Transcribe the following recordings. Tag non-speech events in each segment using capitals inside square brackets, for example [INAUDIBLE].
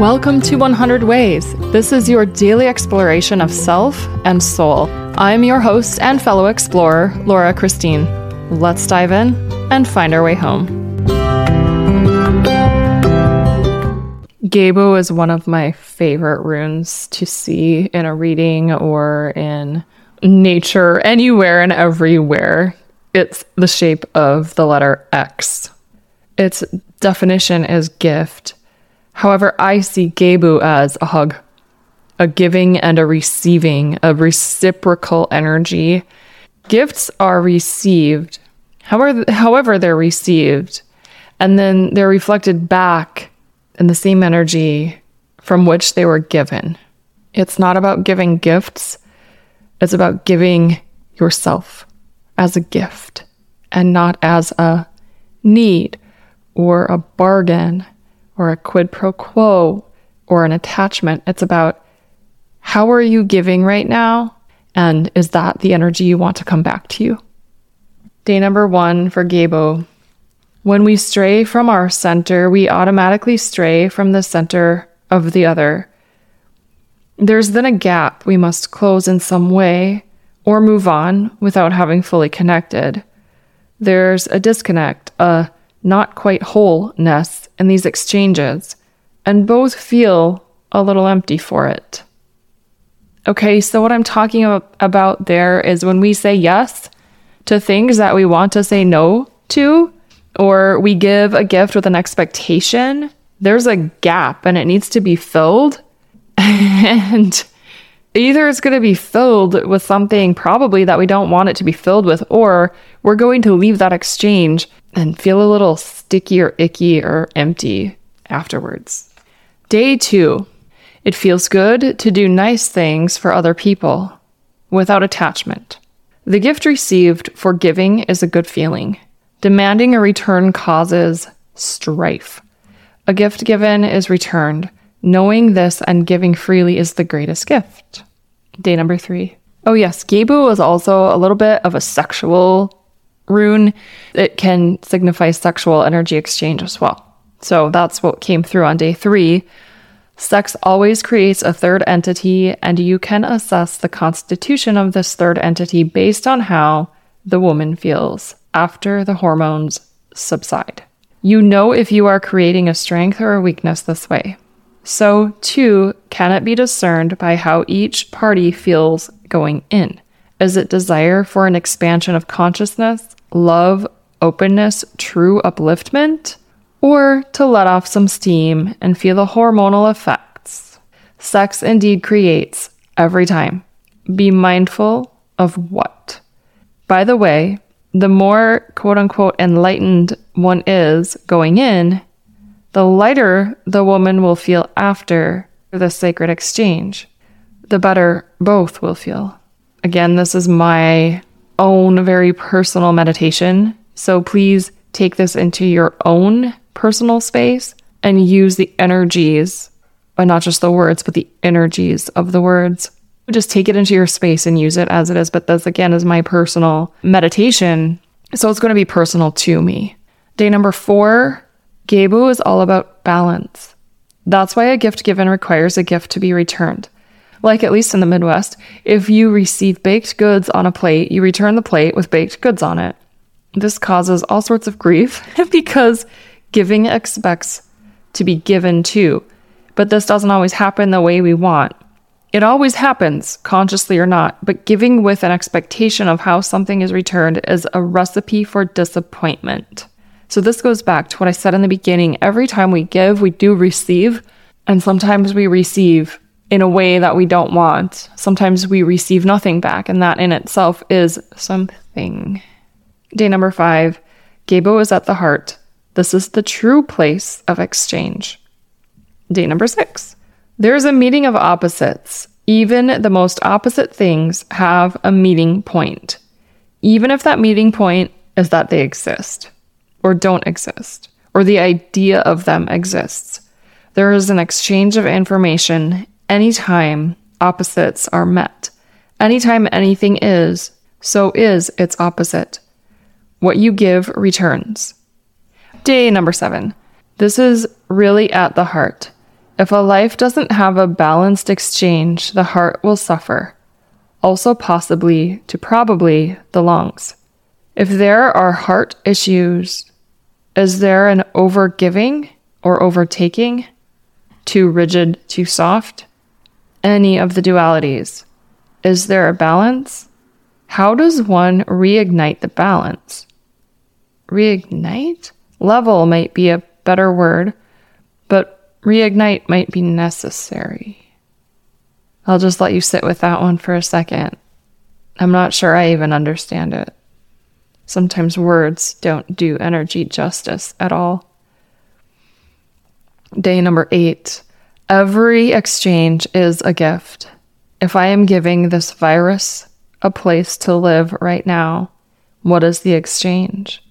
Welcome to 100 Ways. This is your daily exploration of self and soul. I'm your host and fellow explorer, Laura Christine. Let's dive in and find our way home. Gebo is one of my favorite runes to see in a reading or in nature, anywhere and everywhere. It's the shape of the letter X. Its definition is gift However, I see Gebo as a hug, a giving and a receiving, a reciprocal energy. Gifts are received, however, however they're received, and then they're reflected back in the same energy from which they were given. It's not about giving gifts, it's about giving yourself as a gift and not as a need or a bargain or a quid pro quo or an attachment. It's about how are you giving right now? And is that the energy you want to come back to you? Day number one for Gebo. When we stray from our center, we automatically stray from the center of the other. There's then a gap we must close in some way or move on without having fully connected. There's a disconnect, a not quite wholeness in these exchanges, and both feel a little empty for it. Okay, so what I'm talking about there is when we say yes to things that we want to say no to, or we give a gift with an expectation, there's a gap and it needs to be filled. [LAUGHS] and either it's going to be filled with something probably that we don't want it to be filled with, or we're going to leave that exchange and feel a little sticky or icky or empty afterwards. Day two, it feels good to do nice things for other people without attachment. The gift received for giving is a good feeling. Demanding a return causes strife. A gift given is returned. Knowing this and giving freely is the greatest gift. Day number three. Oh, yes, Gebo is also a little bit of a sexual rune, it can signify sexual energy exchange as well. So that's what came through on day three. Sex always creates a third entity, and you can assess the constitution of this third entity based on how the woman feels after the hormones subside. You know if you are creating a strength or a weakness this way. So, too, can it be discerned by how each party feels going in? Is it desire for an expansion of consciousness love, openness, true upliftment, or to let off some steam and feel the hormonal effects. Sex indeed creates every time. Be mindful of what. By the way, the more quote unquote enlightened one is going in, the lighter the woman will feel after the sacred exchange, the better both will feel. Again, this is my own very personal meditation. So please take this into your own personal space and use the energies, but not just the words, but the energies of the words. Just take it into your space and use it as it is. But this, again, is my personal meditation. So it's going to be personal to me. Day number four, Gebo is all about balance. That's why a gift given requires a gift to be returned like at least in the Midwest, if you receive baked goods on a plate, you return the plate with baked goods on it. This causes all sorts of grief [LAUGHS] because giving expects to be given too. But this doesn't always happen the way we want. It always happens, consciously or not, but giving with an expectation of how something is returned is a recipe for disappointment. So, this goes back to what I said in the beginning. Every time we give, we do receive, and sometimes we receive in a way that we don't want. Sometimes we receive nothing back, and that in itself is something. Day number five Gebo is at the heart. This is the true place of exchange. Day number six. There's a meeting of opposites. Even the most opposite things have a meeting point, even if that meeting point is that they exist or don't exist, or the idea of them exists. There is an exchange of information anytime opposites are met. Anytime anything is, so is its opposite. What you give returns. Day number seven. This is really at the heart. If a life doesn't have a balanced exchange, the heart will suffer. Also, possibly to probably the lungs. If there are heart issues, is there an overgiving or overtaking? Too rigid, too soft? Any of the dualities. Is there a balance? How does one reignite the balance? Reignite? Level might be a better word, but reignite might be necessary. I'll just let you sit with that one for a second. I'm not sure I even understand it. Sometimes words don't do energy justice at all. Day number eight. Every exchange is a gift. If I am giving this virus a place to live right now, what is the exchange?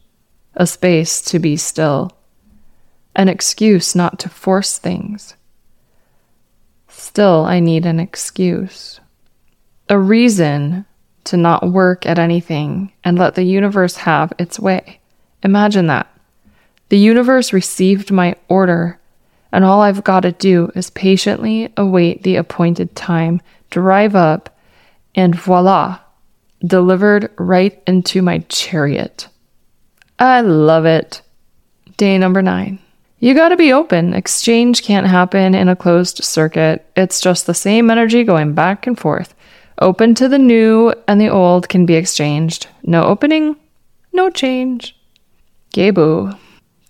A space to be still, an excuse not to force things. Still, I need an excuse, a reason to not work at anything and let the universe have its way. Imagine that. The universe received my order, and all I've got to do is patiently await the appointed time, drive up, and voila, delivered right into my chariot. I love it. Day number nine. You gotta be open. Exchange can't happen in a closed circuit. It's just the same energy going back and forth. Open to the new and the old can be exchanged. No opening, no change. Gebo,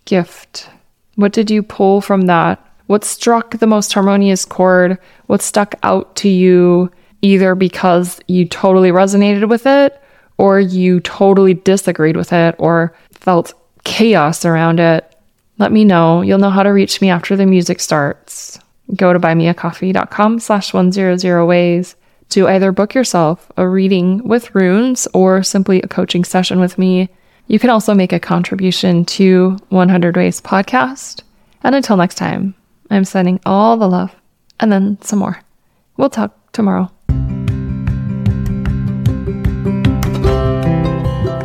gift. What did you pull from that? What struck the most harmonious chord? What stuck out to you either because you totally resonated with it or you totally disagreed with it or felt chaos around it? Let me know. You'll know how to reach me after the music starts. Go to buymeacoffee.com slash 100 ways to either book yourself a reading with runes or simply a coaching session with me. You can also make a contribution to 100 Ways podcast. And until next time, I'm sending all the love and then some more. We'll talk tomorrow.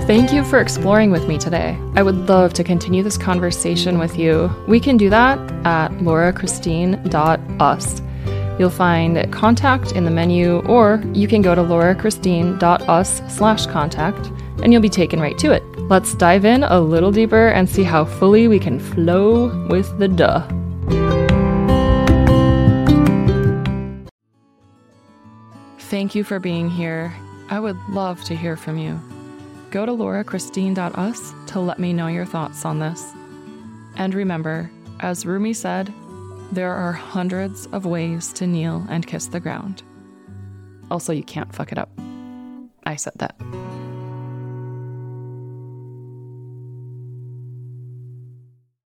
Thank you for exploring with me today. I would love to continue this conversation with you. We can do that at laurachristine.us. You'll find contact in the menu, or you can go to laurachristine.us slash contact and you'll be taken right to it. Let's dive in a little deeper and see how fully we can flow with the duh. Thank you for being here. I would love to hear from you. Go to laurachristine.us to let me know your thoughts on this. And remember, as Rumi said, there are hundreds of ways to kneel and kiss the ground. Also, you can't fuck it up. I said that.